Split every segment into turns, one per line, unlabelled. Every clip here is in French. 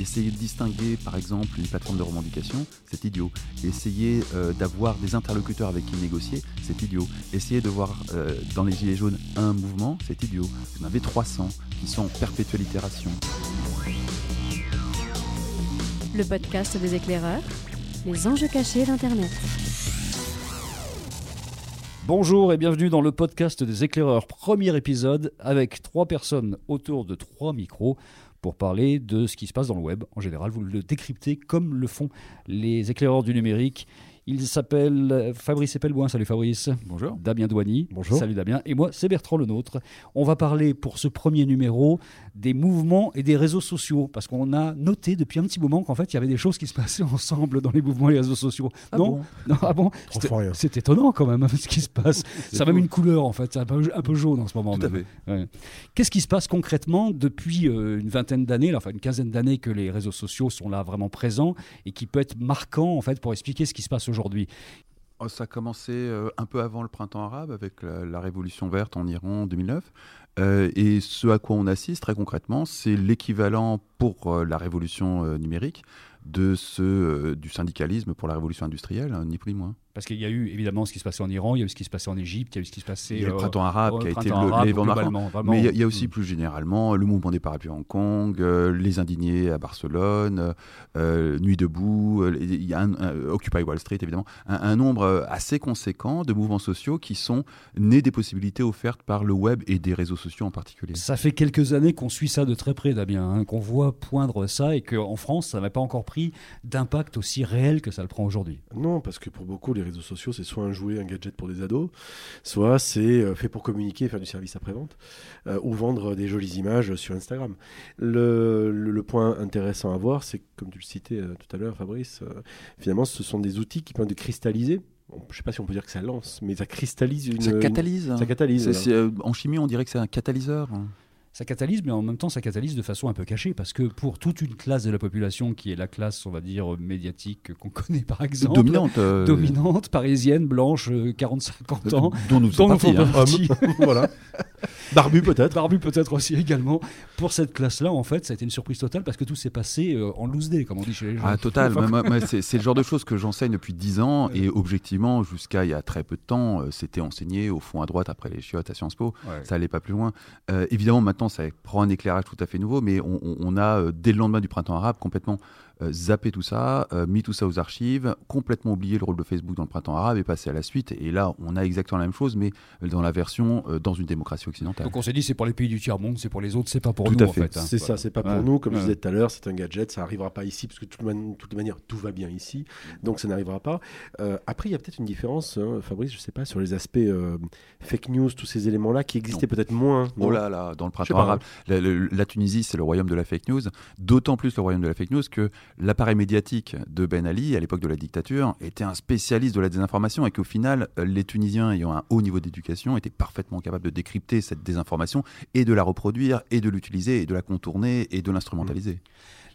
Essayer de distinguer, par exemple, une plateforme de revendication, c'est idiot. Essayer euh, d'avoir des interlocuteurs avec qui négocier, c'est idiot. Essayer de voir euh, dans les Gilets jaunes un mouvement, c'est idiot. Vous en avez 300 qui sont en perpétuelle itération.
Le podcast des éclaireurs, les enjeux cachés d'Internet.
Bonjour et bienvenue dans le podcast des éclaireurs, premier épisode avec trois personnes autour de trois micros pour parler de ce qui se passe dans le web. En général, vous le décryptez comme le font les éclaireurs du numérique. Il s'appelle Fabrice Epelboin. Salut Fabrice.
Bonjour.
Damien Douany.
Bonjour.
Salut Damien. Et moi, c'est Bertrand Lenôtre. On va parler pour ce premier numéro des mouvements et des réseaux sociaux. Parce qu'on a noté depuis un petit moment qu'en fait, il y avait des choses qui se passaient ensemble dans les mouvements et les réseaux sociaux.
Ah
non,
bon?
Non, ah bon? C'est- étonnant quand même ce qui se passe. Ça a même une couleur en fait. C'est un peu, un peu jaune en ce moment.
Tout à
même.
fait.
Ouais. Qu'est-ce qui se passe concrètement depuis euh, une vingtaine d'années, enfin une quinzaine d'années que les réseaux sociaux sont là vraiment présents et qui peut être marquant en fait pour expliquer ce qui se passe aujourd'hui
Oh, Ça a commencé euh, un peu avant le printemps arabe avec la, révolution verte en Iran en 2009. Euh, et ce à quoi on assiste très concrètement, c'est l'équivalent pour euh, la révolution numérique de ce, du syndicalisme pour la révolution industrielle, hein, ni plus ni moins.
Parce qu'il y a eu évidemment ce qui se passait en Iran, il y a eu ce qui se passait en Égypte, il y a eu ce qui se passait
Il y a le
euh,
printemps arabe qui a été l'événement marquant. Mais il y a- il y, a aussi
Mm.
plus généralement le mouvement des parapluies à Hong Kong, euh, les indignés à Barcelone, euh, Nuit debout, euh, il y a un, un- Occupy Wall Street évidemment, un, un nombre assez conséquent de mouvements sociaux qui sont nés des possibilités offertes par le web et des réseaux sociaux en particulier.
Ça fait quelques années qu'on suit ça de très près, Damien, hein, qu'on voit poindre ça et qu'en France, ça n'a pas encore pris d'impact aussi réel que ça le prend aujourd'hui.
Non, parce que pour beaucoup, les réseaux sociaux, c'est soit un jouet, un gadget pour des ados, soit c'est euh, fait pour communiquer et faire du service après-vente, euh, ou vendre des jolies images sur Instagram. Le, le- le point intéressant à voir, c'est comme tu le citais euh, tout à l'heure, Fabrice, euh, finalement, ce sont des outils qui permettent de cristalliser. Je ne sais pas si on peut dire que ça lance, mais ça cristallise une.
ça catalyse.
ça catalyse.
Euh, en chimie, on dirait que c'est un catalyseur.
Ça catalyse, mais en même temps, ça catalyse de façon un peu cachée, parce que pour toute une classe de la population qui est la classe, on va dire, médiatique qu'on connaît par exemple,
Dominante. euh,
dominante, parisienne, blanche, euh, 40-50 ans,
dont nous sommes partis. hein.
voilà. Barbu peut-être.
Barbu peut-être aussi également. Pour cette classe-là, en fait, ça a été une surprise totale parce que tout s'est passé euh, en loose day, comme on dit chez les gens.
Ah, total. C'est le genre de choses que j'enseigne depuis 10 ans et objectivement, jusqu'à il y a très peu de temps, euh, c'était enseigné au fond à droite après les chiottes à Sciences Po.
ouais.
Ça allait pas plus loin. Euh, évidemment, maintenant, ça prend un éclairage tout à fait nouveau, mais on, a, euh, dès le lendemain du printemps arabe, complètement euh, zappé tout ça, euh, mis tout ça aux archives, complètement oublié le rôle de Facebook dans le printemps arabe et passé à la suite. Et là, on a exactement la même chose, mais dans la version euh, dans une démocratie occidentale.
Donc on s'est dit, c'est pour les pays du tiers-monde, c'est pour les autres, c'est pas pour
Tout
nous,
à
en
fait.
hein.
C'est
Voilà.
ça, c'est pas pour
Ouais.
nous. Comme je
Ouais.
disais tout à l'heure, c'est un gadget, ça n'arrivera pas ici, parce que de toute, man- toute manière, tout va bien ici, donc ça n'arrivera pas. Euh, après, il y a peut-être une différence, hein, Fabrice, je sais pas, sur les aspects euh, fake news, tous ces éléments-là qui existaient peut-être moins.
Oh là là, dans le
Je
printemps arabe, la, la- la Tunisie, c'est le royaume de la fake news. D'autant plus le royaume de la fake news que l'appareil médiatique de Ben Ali, à l'époque de la dictature, était un spécialiste de la désinformation et qu'au final, les Tunisiens ayant un haut niveau d'éducation étaient parfaitement capables de décrypter cette désinformation et de la reproduire et de l'utiliser et de la contourner et de l'instrumentaliser.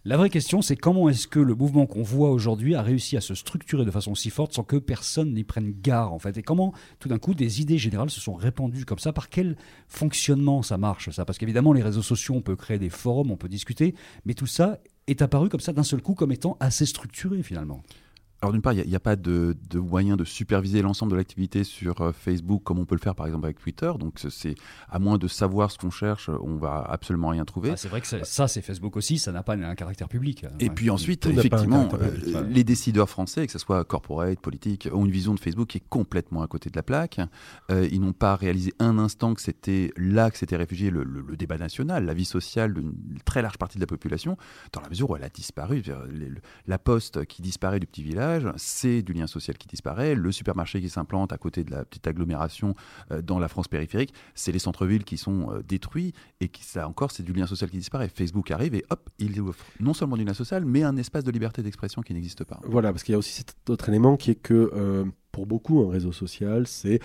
La vraie question, c'est comment est-ce que le mouvement qu'on voit aujourd'hui a réussi à se structurer de façon si forte sans que personne n'y prenne garde, en fait? Et comment, tout d'un coup, des idées générales se sont répandues comme ça? Par quel fonctionnement ça marche, ça? Parce qu'évidemment, les réseaux sociaux, on peut créer des forums, on peut discuter, mais tout ça est apparu comme ça d'un seul coup comme étant assez structuré, finalement.
Alors d'une part, il n'y a, pas de, de moyen de superviser l'ensemble de l'activité sur euh, Facebook comme on peut le faire par exemple avec Twitter. Donc c'est- à moins de savoir ce qu'on cherche, on va absolument rien trouver.
Ah, c'est vrai que ça, ça, c'est Facebook aussi, ça n'a pas un caractère public.
Et
Ouais.
puis ensuite, effectivement, euh, les décideurs français, que ce soit corporate, politique, ont une vision de Facebook qui est complètement à côté de la plaque. Euh, ils n'ont pas réalisé un instant que c'était là que s'était réfugié le, le- le débat national, la vie sociale d'une très large partie de la population, dans la mesure où elle a disparu. La poste qui disparaît du petit village, c'est du lien social qui disparaît. Le supermarché qui s'implante à côté de la petite agglomération euh, dans la France périphérique, c'est les centres-villes qui sont euh, détruits et qui, ça encore, c'est du lien social qui disparaît. Facebook arrive et hop, il offre non seulement du lien social, mais un espace de liberté d'expression qui n'existe pas.
Voilà, parce qu'il y a aussi cet autre élément qui est que euh, pour beaucoup, un réseau social, c'est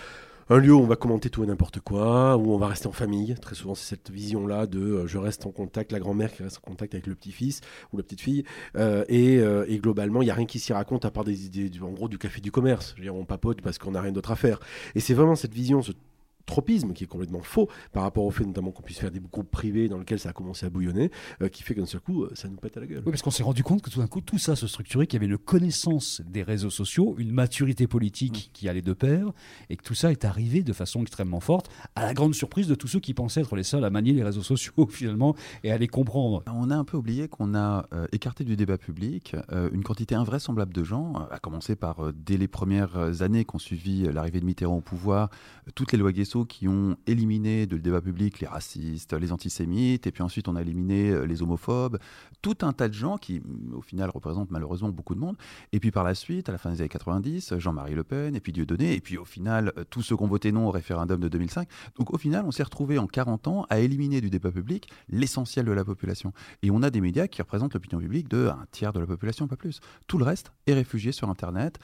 un lieu où on va commenter tout et n'importe quoi, où on va rester en famille. Très souvent, c'est cette vision-là de euh, je reste en contact, la grand-mère qui reste en contact avec le petit-fils ou la petite-fille. Euh, et, euh, et globalement, il n'y a rien qui s'y raconte à part des idées, du- en gros, du café du commerce. On papote parce qu'on n'a rien d'autre à faire. Et c'est vraiment cette vision, ce tropisme qui est complètement faux par rapport au fait notamment qu'on puisse faire des groupes privés dans lesquels ça a commencé à bouillonner, euh, qui fait qu'un seul coup, euh, ça nous pète à la gueule.
Oui, parce qu'on s'est rendu compte que tout d'un coup, tout ça se structurait, qu'il y avait une connaissance des réseaux sociaux, une maturité politique qui allait de pair, et que tout ça est arrivé de façon extrêmement forte, à la grande surprise de tous ceux qui pensaient être les seuls à manier les réseaux sociaux finalement et à les comprendre.
On a un peu oublié qu'on a euh, écarté du débat public euh, une quantité invraisemblable de gens, à commencer par euh, dès les premières années qu'on suivi l'arrivée de Mitterrand au pouvoir, toutes les lois Guesso qui ont éliminé le débat public les racistes, les antisémites, et puis ensuite on a éliminé euh, les homophobes, tout un tas de gens qui mm, au final représentent malheureusement beaucoup de monde. Et puis par la suite, à la fin des années 90, Jean-Marie Le Pen, et puis Dieudonné, et puis au final euh, tous ceux qui ont voté non au référendum de 2005. Donc au final, on s'est retrouvé en 40 ans à éliminer du débat public l'essentiel de la population. Et on a des médias qui représentent l'opinion publique de un tiers de la population, pas plus. Tout le reste est réfugié sur Internet,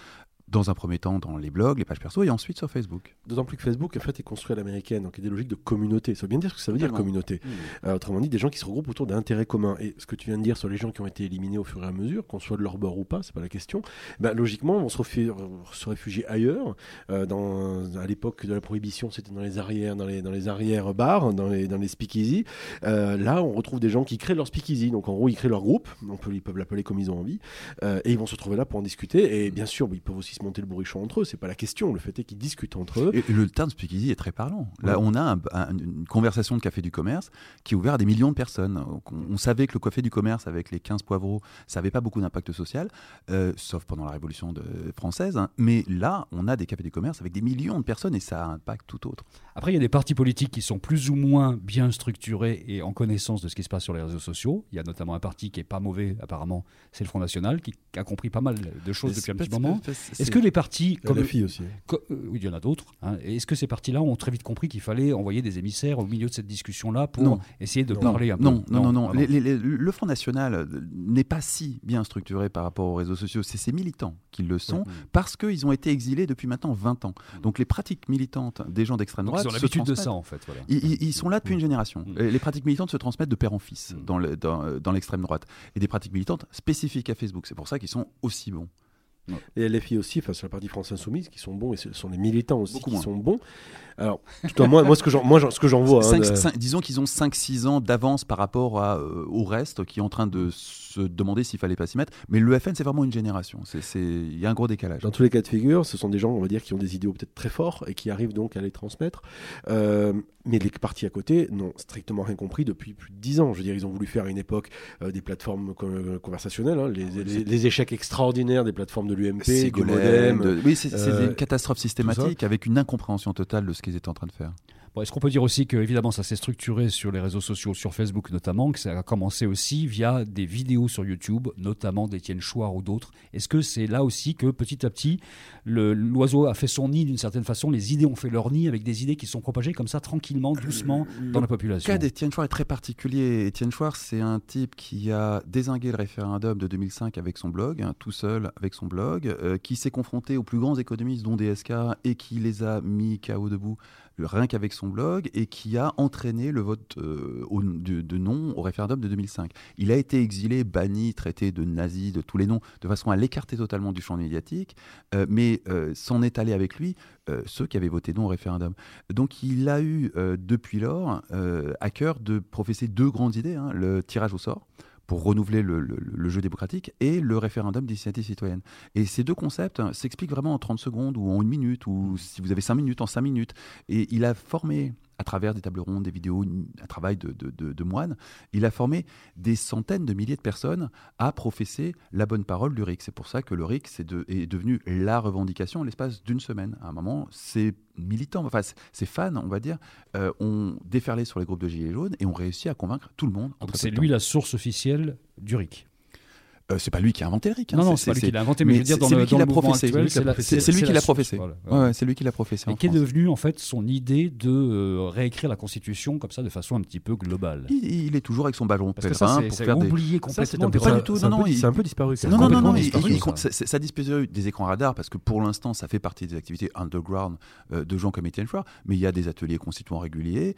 dans un premier temps dans les blogs, les pages perso, et ensuite sur Facebook.
D'autant plus que Facebook en fait, est construit à l'américaine, donc il y a des logiques de communauté. Ça veut bien dire ce que ça veut dire communauté.
Mmh.
Euh, autrement dit, des gens qui se regroupent autour d'intérêts communs. Et ce que tu viens de dire sur les gens qui ont été éliminés au fur et à mesure, qu'on soit de leur bord ou pas, c'est pas la question. Ben, logiquement, on se, se réfugie ailleurs. Euh, dans, à l'époque de la prohibition, c'était dans les arrières, dans les, dans les arrières bars, dans les, dans les speakeasy. Euh, là, on retrouve des gens qui créent leur speakeasy. Donc en gros, ils créent leur groupe. On peut, ils peuvent l'appeler comme ils ont envie. Euh, et ils vont se retrouver là pour en discuter. Et bien sûr, ils peuvent aussi se monter le bourrichon entre eux. C'est pas la question. Le fait est qu'ils discutent entre eux.
Et le terme speakeasy est très parlant. Là, on a un- un- une conversation de café du commerce qui est ouverte à des millions de personnes. On, on savait que le café du commerce, avec les 15 poivreaux, ça n'avait pas beaucoup d'impact social, euh, sauf pendant la Révolution de- française. hein. Mais là, on a des cafés du commerce avec des millions de personnes et ça a un impact tout autre.
Après, il y a des partis politiques qui sont plus ou moins bien structurés et en connaissance de ce qui se passe sur les réseaux sociaux. Il y a notamment un parti qui est pas mauvais, apparemment, c'est le Front National, qui a compris pas mal de choses depuis un petit moment. Est-ce que les partis,
Comme la fille aussi.
Co- euh, oui, il y en a d'autres. hein. Est-ce que ces partis-là ont très vite compris qu'il fallait envoyer des émissaires au milieu de cette discussion-là pour
Non.
essayer de
Non.
parler un peu?
Non, non, non, non. Les- les- les- le Front National euh, n'est pas si bien structuré par rapport aux réseaux sociaux. C'est ses militants qui le sont
Mm.
parce qu'ils ont été exilés depuis maintenant 20 ans. Donc les pratiques militantes des gens d'extrême
Donc,
droite
ils ont l'habitude de ça, en fait. Voilà.
Ils, ils- ils sont là depuis une génération.
Mm.
Les pratiques militantes se transmettent de père en fils
Mm.
dans le- dans- dans l'extrême droite. Et des pratiques militantes spécifiques à Facebook. C'est pour ça qu'ils sont aussi bons.
Et LFI aussi, face à la partie France Insoumise, qui sont bons, et ce sont les militants aussi
Beaucoup
qui
moins.
sont bons. Alors, tout moi, moi, ce que j'en, moi, ce que j'en vois, hein,
Cinq-
de-
cinq- disons qu'ils ont 5-6 ans d'avance par rapport à, euh, au reste qui est en train de se demander s'il fallait pas s'y mettre. Mais le FN, c'est vraiment une génération. C'est- c'est- Il y a un gros décalage.
dans tous les cas de figure, ce sont des gens, on va dire, qui ont des idéaux peut-être très forts et qui arrivent donc à les transmettre. Euh, mais les partis à côté n'ont strictement rien compris depuis plus de dix ans. Je veux dire, ils ont voulu faire à une époque euh, des plateformes co- conversationnelles, hein, les, les- les échecs extraordinaires des plateformes de l'UMP, du
Ségolène,
Modem.
de- Oui, c'est c'est
euh,
une catastrophe systématique avec une incompréhension totale de ce qu'ils étaient en train de faire.
Bon, Est-ce qu'on peut dire aussi que, évidemment, ça s'est structuré sur les réseaux sociaux, sur Facebook notamment, que ça a commencé aussi via des vidéos sur YouTube, notamment d'Étienne Chouard ou d'autres Est-ce que c'est là aussi que, petit à petit, le- l'oiseau a fait son nid d'une certaine façon, les idées ont fait leur nid avec des idées qui sont propagées comme ça, tranquillement, doucement, dans la
Le
population?
cas d'Étienne Chouard est très particulier. Étienne Chouard, c'est un type qui a désingué le référendum de 2005 avec son blog, hein, tout seul avec son blog, euh, qui s'est confronté aux plus grands économistes, dont DSK, et qui les a mis KO debout euh, rien qu'avec son blog, et qui a entraîné le vote euh, de, non au référendum de 2005. Il a été exilé, banni, traité de nazi, de tous les noms, de façon à l'écarter totalement du champ médiatique, euh, mais euh, s'en est allé avec lui ceux qui avaient voté non au référendum. Donc il a eu depuis lors à cœur de professer deux grandes idées, hein, le tirage au sort pour renouveler le, jeu démocratique et le référendum d'initiative citoyenne. Et ces deux concepts hein, s'expliquent vraiment en 30 secondes ou en une minute ou si vous avez 5 minutes, en 5 minutes. Et il a formé à travers des tables rondes, des vidéos, un travail de, de, de- de moine, il a formé des centaines de milliers de personnes à professer la bonne parole du RIC. C'est pour ça que le RIC est devenu la revendication en l'espace d'une semaine. À un moment, ces militants, enfin ces fans, on va dire, euh, ont déferlé sur les groupes de Gilets jaunes et ont réussi à convaincre tout le monde.
c'est lui
temps.
la source officielle du RIC.
Euh, c'est pas lui qui a inventé le RIC. hein,
non, non, c'est pas lui qui l'a inventé, mais, je veux dire, dans
c'est
le,
lui qui
dans
l'a
le mouvement
professé.
c'est
lui qui
la
professé.
voilà.
Ouais, ouais, c'est lui qui l'a professé.
Et qui est devenu en fait son idée de euh, réécrire la Constitution comme ça de façon un petit peu globale.
Il, il est toujours avec son ballon
Parce que ça,
pèlerin
c'est
pour faire des.
oublié
Ça,
complètement.
Pas
ça-
du tout,
c'est un
non,
peu-
non, il-
C'est un peu disparu. ça.
Non, non, non,
ça.
ça, ça- ça a disparu des écrans radars parce que pour l'instant, ça fait partie des activités underground euh, de gens comme Étienne Chouard, mais il y a des ateliers constituants réguliers.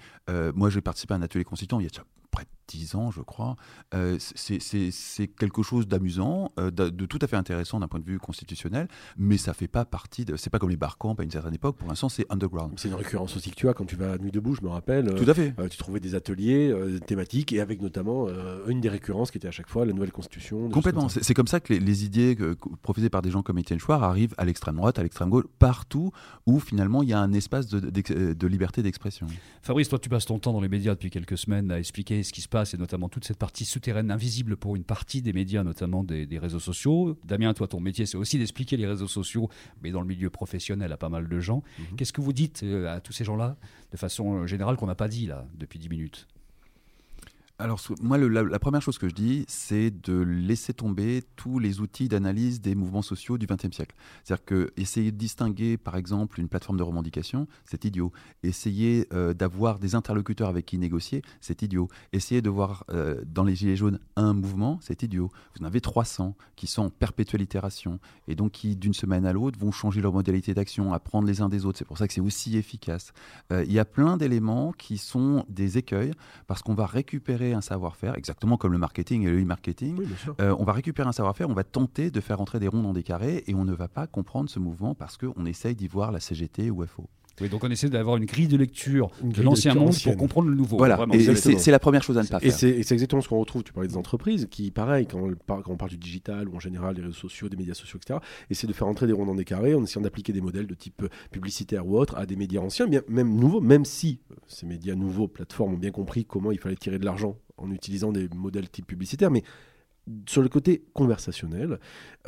Moi, j'ai participé à un atelier constituant il y a déjà près de 10 ans, je crois. Euh, c'est- quelque chose d'amusant, euh, de, de tout à fait intéressant d'un point de vue constitutionnel, mais ça fait pas partie de. C'est pas comme les barcamps à une certaine époque. Pour l'instant, c'est underground.
C'est une récurrence aussi que tu as quand tu vas à Nuit debout, je me rappelle.
Tout à fait.
Euh, tu trouvais des ateliers euh, thématiques et avec notamment euh, une des récurrences qui était à chaque fois la nouvelle constitution.
Complètement. C'est comme ça que les, les idées que- que- professées par des gens comme Étienne Chouard arrivent à l'extrême droite, à l'extrême gauche, partout où finalement il y a un espace de liberté d'expression.
Fabrice, toi, tu passes ton temps dans les médias depuis quelques semaines à expliquer ce qui se passe et notamment toute cette partie souterraine invisible pour une partie des médias, notamment des, des réseaux sociaux. Damien, toi, ton métier, c'est aussi d'expliquer les réseaux sociaux, mais dans le milieu professionnel à pas mal de gens.
Mhm.
Qu'est-ce que vous dites euh, à tous ces gens-là, de façon euh, générale, qu'on n'a pas dit là depuis 10 minutes?
Alors, moi, la première chose que je dis, c'est de laisser tomber tous les outils d'analyse des mouvements sociaux du XXe siècle. C'est-à-dire que essayer de distinguer, par exemple, une plateforme de revendication, c'est idiot. Essayer euh, d'avoir des interlocuteurs avec qui négocier, c'est idiot. Essayer de voir euh, dans les Gilets jaunes un mouvement, c'est idiot. Vous en avez 300 qui sont en perpétuelle itération et donc qui, d'une semaine à l'autre, vont changer leur modalité d'action, apprendre les uns des autres. C'est pour ça que c'est aussi efficace. Euh, Il y a plein d'éléments qui sont des écueils parce qu'on va récupérer un savoir-faire, exactement comme le marketing et le e-marketing.
Oui.
Euh, on va récupérer un savoir-faire, on va tenter de faire rentrer des ronds dans des carrés et on ne va pas comprendre ce mouvement parce qu'on essaye d'y voir la CGT ou FO.
Oui, donc on essaie d'avoir une grille de lecture
grille de
l'ancien monde
ancienne.
pour comprendre le nouveau.
voilà,
Vraiment,
et
c'est-
la première chose à ne pas faire.
et c'est exactement ce qu'on retrouve. Tu parlais des entreprises qui, pareil, quand on, parle, quand on parle du digital ou en général des réseaux sociaux, des médias sociaux, etc., essaient de faire entrer des ronds dans des carrés en essayant d'appliquer des modèles de type euh, publicitaire ou autre à des médias anciens, bien, même nouveaux, même si euh, ces médias nouveaux, plateformes, ont bien compris comment il fallait tirer de l'argent en utilisant des modèles type publicitaire. Mais sur le côté conversationnel,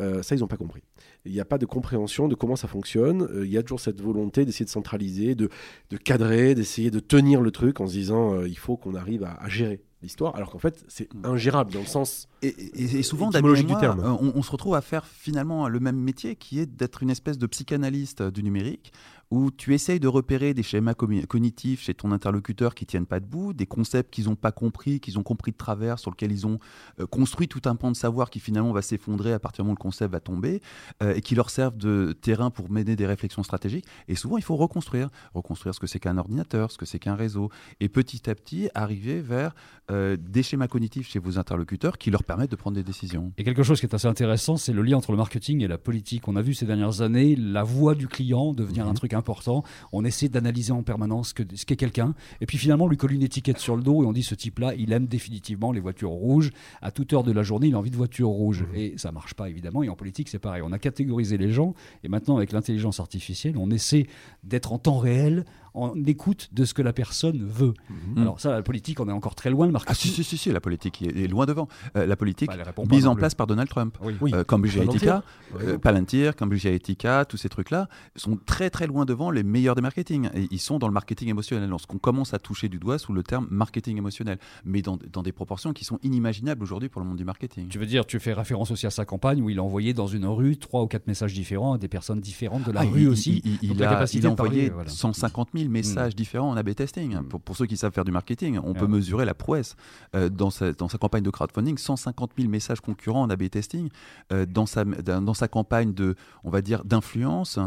euh, ça, ils n'ont pas compris. Il n'y a pas de compréhension de comment ça fonctionne. Euh, Il y a toujours cette volonté d'essayer de centraliser, de, de cadrer, d'essayer de tenir le truc en se disant euh, il faut qu'on arrive à, à gérer l'histoire, alors qu'en fait, c'est ingérable dans le sens.
Et, et- et souvent, et moi, euh, on, on se retrouve à faire finalement le même métier qui est d'être une espèce de psychanalyste euh, du numérique où tu essayes de repérer des schémas cognitifs chez ton interlocuteur qui tiennent pas debout, des concepts qu'ils n'ont pas compris, qu'ils ont compris de travers, sur lesquels ils ont euh, construit tout un pan de savoir qui finalement va s'effondrer à partir du moment où le concept va tomber euh, et qui leur servent de terrain pour mener des réflexions stratégiques. Et souvent, il faut reconstruire, reconstruire ce que c'est qu'un ordinateur, ce que c'est qu'un réseau, et petit à petit arriver vers euh, des schémas cognitifs chez vos interlocuteurs qui leur permettent de prendre des décisions.
Et quelque chose qui est assez intéressant, c'est le lien entre le marketing et la politique. On a vu ces dernières années la voix du client devenir un
Mhm.
truc important. On essaie d'analyser en permanence que- ce qu'est quelqu'un. Et puis finalement, on lui colle une étiquette sur le dos et on dit ce type-là, il aime définitivement les voitures rouges. À toute heure de la journée, il a envie de voitures rouges. Et ça marche pas, évidemment. Et en politique, c'est pareil. On a catégorisé les gens. Et maintenant, avec l'intelligence artificielle, on essaie d'être en temps réel, en écoute de ce que la personne veut. Alors ça, la politique, on est encore très loin. Le
Ah
marketing,
si, si, si, si, la politique est loin devant. Euh, la politique
bah,
mise en place par Donald Trump.
Oui.
Oui.
Euh, Cambridge
Palantir,
Analytica,
par
euh. Palantir, Cambridge Analytica, tous ces trucs-là sont très très loin devant les meilleurs des marketing. Et ils sont dans le marketing émotionnel. Lorsqu'on commence à toucher du doigt sous le terme marketing émotionnel, mais dans, dans des proportions qui sont inimaginables aujourd'hui pour le monde du marketing.
Tu veux dire, tu fais référence aussi à sa campagne où il a envoyé dans une rue trois ou quatre messages différents à des personnes différentes de la
Ah,
rue
il,
aussi.
Il, il-
Donc
il
la
a,
de parler,
envoyé
voilà.
150 000 messages différents en A/B testing.
Mm.
Pour, pour ceux qui savent faire du marketing, on peut
Ah.
mesurer la prouesse euh, dans, sa, dans sa campagne de crowdfunding. 150 000 messages concurrents en A/B testing. Euh, dans, sa, dans, dans sa campagne de, on va dire, d'influence,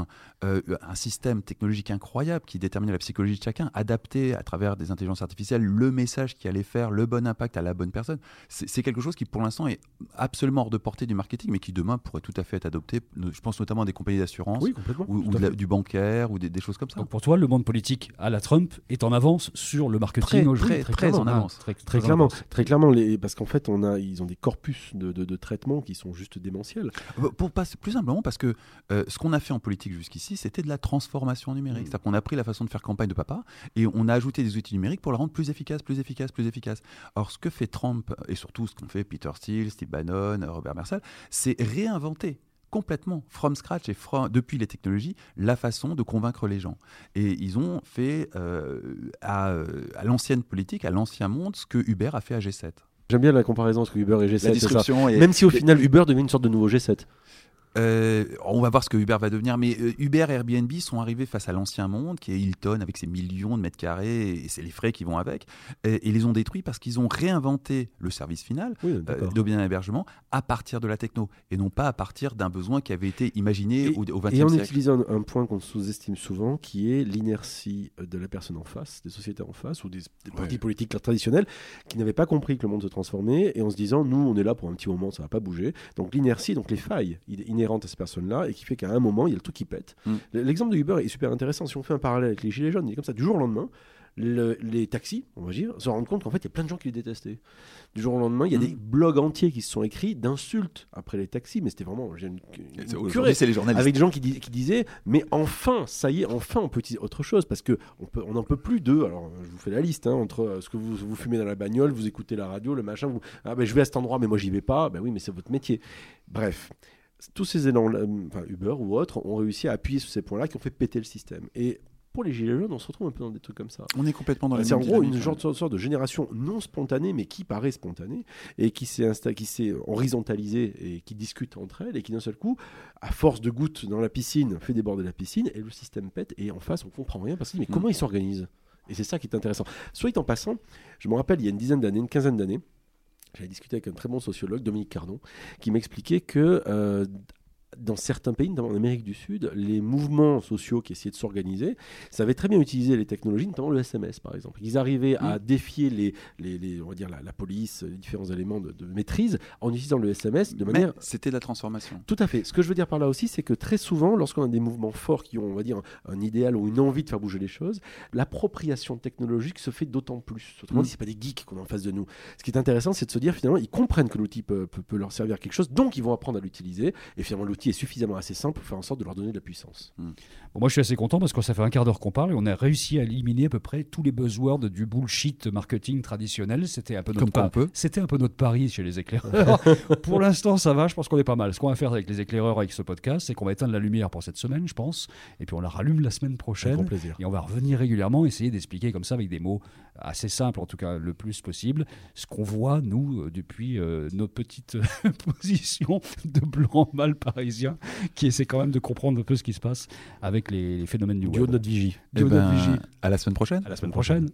euh, un système technologique incroyable qui déterminait la psychologie de chacun, adapté à travers des intelligences artificielles le message qui allait faire le bon impact à la bonne personne. C'est quelque chose qui, pour l'instant, est absolument hors de portée du marketing, mais qui demain pourrait tout à fait être adopté. Je pense notamment à des compagnies d'assurance
Oui,
ou, de la- du bancaire ou des, des choses comme ça.
Donc pour toi, le monde politique à la Trump est en avance sur le marketing
Très,
aujourd'hui.
très, très en
clairement.
avance.
Ah, très,
Très
en
clairement,
avance.
très clairement, les, parce qu'en fait, on a, ils ont des corpus de, de, de traitements qui sont juste démentiels.
Euh, Pour passer plus simplement parce que euh, ce qu'on a fait en politique jusqu'ici, c'était de la transformation numérique.
Mm.
C'est-à-dire qu'on a pris la façon de faire campagne de papa et on a ajouté des outils numériques pour la rendre plus efficace, plus efficace, plus efficace. Or, ce que fait Trump et surtout ce qu'ont fait Peter Steele, Steve Bannon, Robert Mersal, c'est réinventer complètement, from scratch et from- depuis les technologies, la façon de convaincre les gens. Et ils ont fait euh, à, euh, à l'ancienne politique, à l'ancien monde, ce que Uber a fait à G7.
J'aime bien la comparaison entre Uber et G7.
La
c'est ça.
disruption et
Même si au final Uber devient une sorte de nouveau G7.
Euh, on va voir ce que Uber va devenir, mais euh, Uber et Airbnb sont arrivés face à l'ancien monde, qui est Hilton avec ses millions de mètres carrés et c'est les frais qui vont avec, et, et les ont détruits parce qu'ils ont réinventé le service final
Oui,
euh, de bien hébergement à partir de la techno et non pas à partir d'un besoin qui avait été imaginé
Et-
au, au XXe
Et en
siècle.
utilisant un, un point qu'on sous-estime souvent, qui est l'inertie de la personne en face, des sociétés en face, ou des, des partis
Ouais.
politiques traditionnels, qui n'avaient pas compris que le monde se transformait, et en se disant, nous, on est là pour un petit moment, ça va pas bouger. Donc l'inertie, donc les failles inhérentes à ces personnes-là, et qui fait qu'à un moment, il y a le truc qui pète.
Mm.
L'exemple de Uber est super intéressant. Si on fait un parallèle avec les gilets jaunes, il est comme ça, du jour au lendemain, le- les taxis, on va dire, se rendent compte qu'en fait, il y a plein de gens qui les détestaient. Du jour au lendemain, il y a
Mm.
des blogs entiers qui se sont écrits d'insultes après les taxis, mais c'était vraiment une, une curée
c'est les journalistes.
avec des gens qui, dis- qui disaient mais enfin ça y est enfin on peut utiliser autre chose parce que on peut on n'en peut plus d'eux alors je vous fais la liste hein, entre euh, ce que vous, vous fumez dans la bagnole vous écoutez la radio le machin vous ah ben je vais à cet endroit mais moi j'y vais pas ben oui mais c'est votre métier bref tous ces élans enfin Uber ou autres ont réussi à appuyer sur ces points là qui ont fait péter le système et pour les gilets jaunes on se retrouve un peu dans des trucs comme ça
On est complètement dans les
c'est en gros une genre, sorte de génération non spontanée, mais qui paraît spontanée, et qui s'est insta- qui s'est horizontalisée et qui discute entre elles, et qui d'un seul coup, à force de gouttes dans la piscine, fait déborder la piscine, et le système pète, et en face, on comprend rien, parce que mais
Mm.
comment ils s'organisent? Et c'est ça qui est intéressant. Soit en passant, je me rappelle, il y a une dizaine d'années, une quinzaine d'années, j'avais discuté avec un très bon sociologue, Dominique Cardon, qui m'expliquait que euh, dans certains pays, notamment en Amérique du Sud, les mouvements sociaux qui essayaient de s'organiser savaient très bien utiliser les technologies, notamment le SMS par exemple. Ils arrivaient à défier les, les, les- on va dire la, la police, les différents éléments de, de maîtrise en utilisant le SMS de
Mais
manière
c'était de la transformation.
tout à fait. Ce que je veux dire par là aussi, c'est que très souvent, lorsqu'on a des mouvements forts qui ont, on va dire, un, un idéal ou une envie de faire bouger les choses, l'appropriation technologique se fait d'autant plus. Autrement
Mm.
dit, c'est pas des geeks qu'on a en face de nous. Ce qui est intéressant, c'est de se dire finalement, ils comprennent que l'outil peut, peut- peut leur servir à quelque chose, donc ils vont apprendre à l'utiliser. Et finalement, l'outil est suffisamment assez simple pour faire en sorte de leur donner de la puissance.
Bon, moi, je suis assez content parce que ça fait un quart d'heure qu'on parle et on a réussi à éliminer à peu près tous les buzzwords du bullshit marketing traditionnel. C'était un peu notre. C'était un peu notre pari chez les éclaireurs. Pour l'instant, ça va. Je pense qu'on est pas mal. Ce qu'on va faire avec les éclaireurs avec ce podcast, c'est qu'on va éteindre la lumière pour cette semaine, je pense, et puis on la rallume la semaine prochaine.
grand plaisir.
Et on va revenir régulièrement, essayer d'expliquer comme ça avec des mots assez simples, en tout cas le plus possible, ce qu'on voit, nous, euh, depuis euh, nos petites positions de blanc mal parisien, qui essaie quand même de comprendre un peu ce qui se passe avec les, les phénomènes du
Du haut
web.
de notre vigie.
Du
Eh
haut de notre
ben,
vigie.
à la semaine prochaine.
À la semaine prochaine.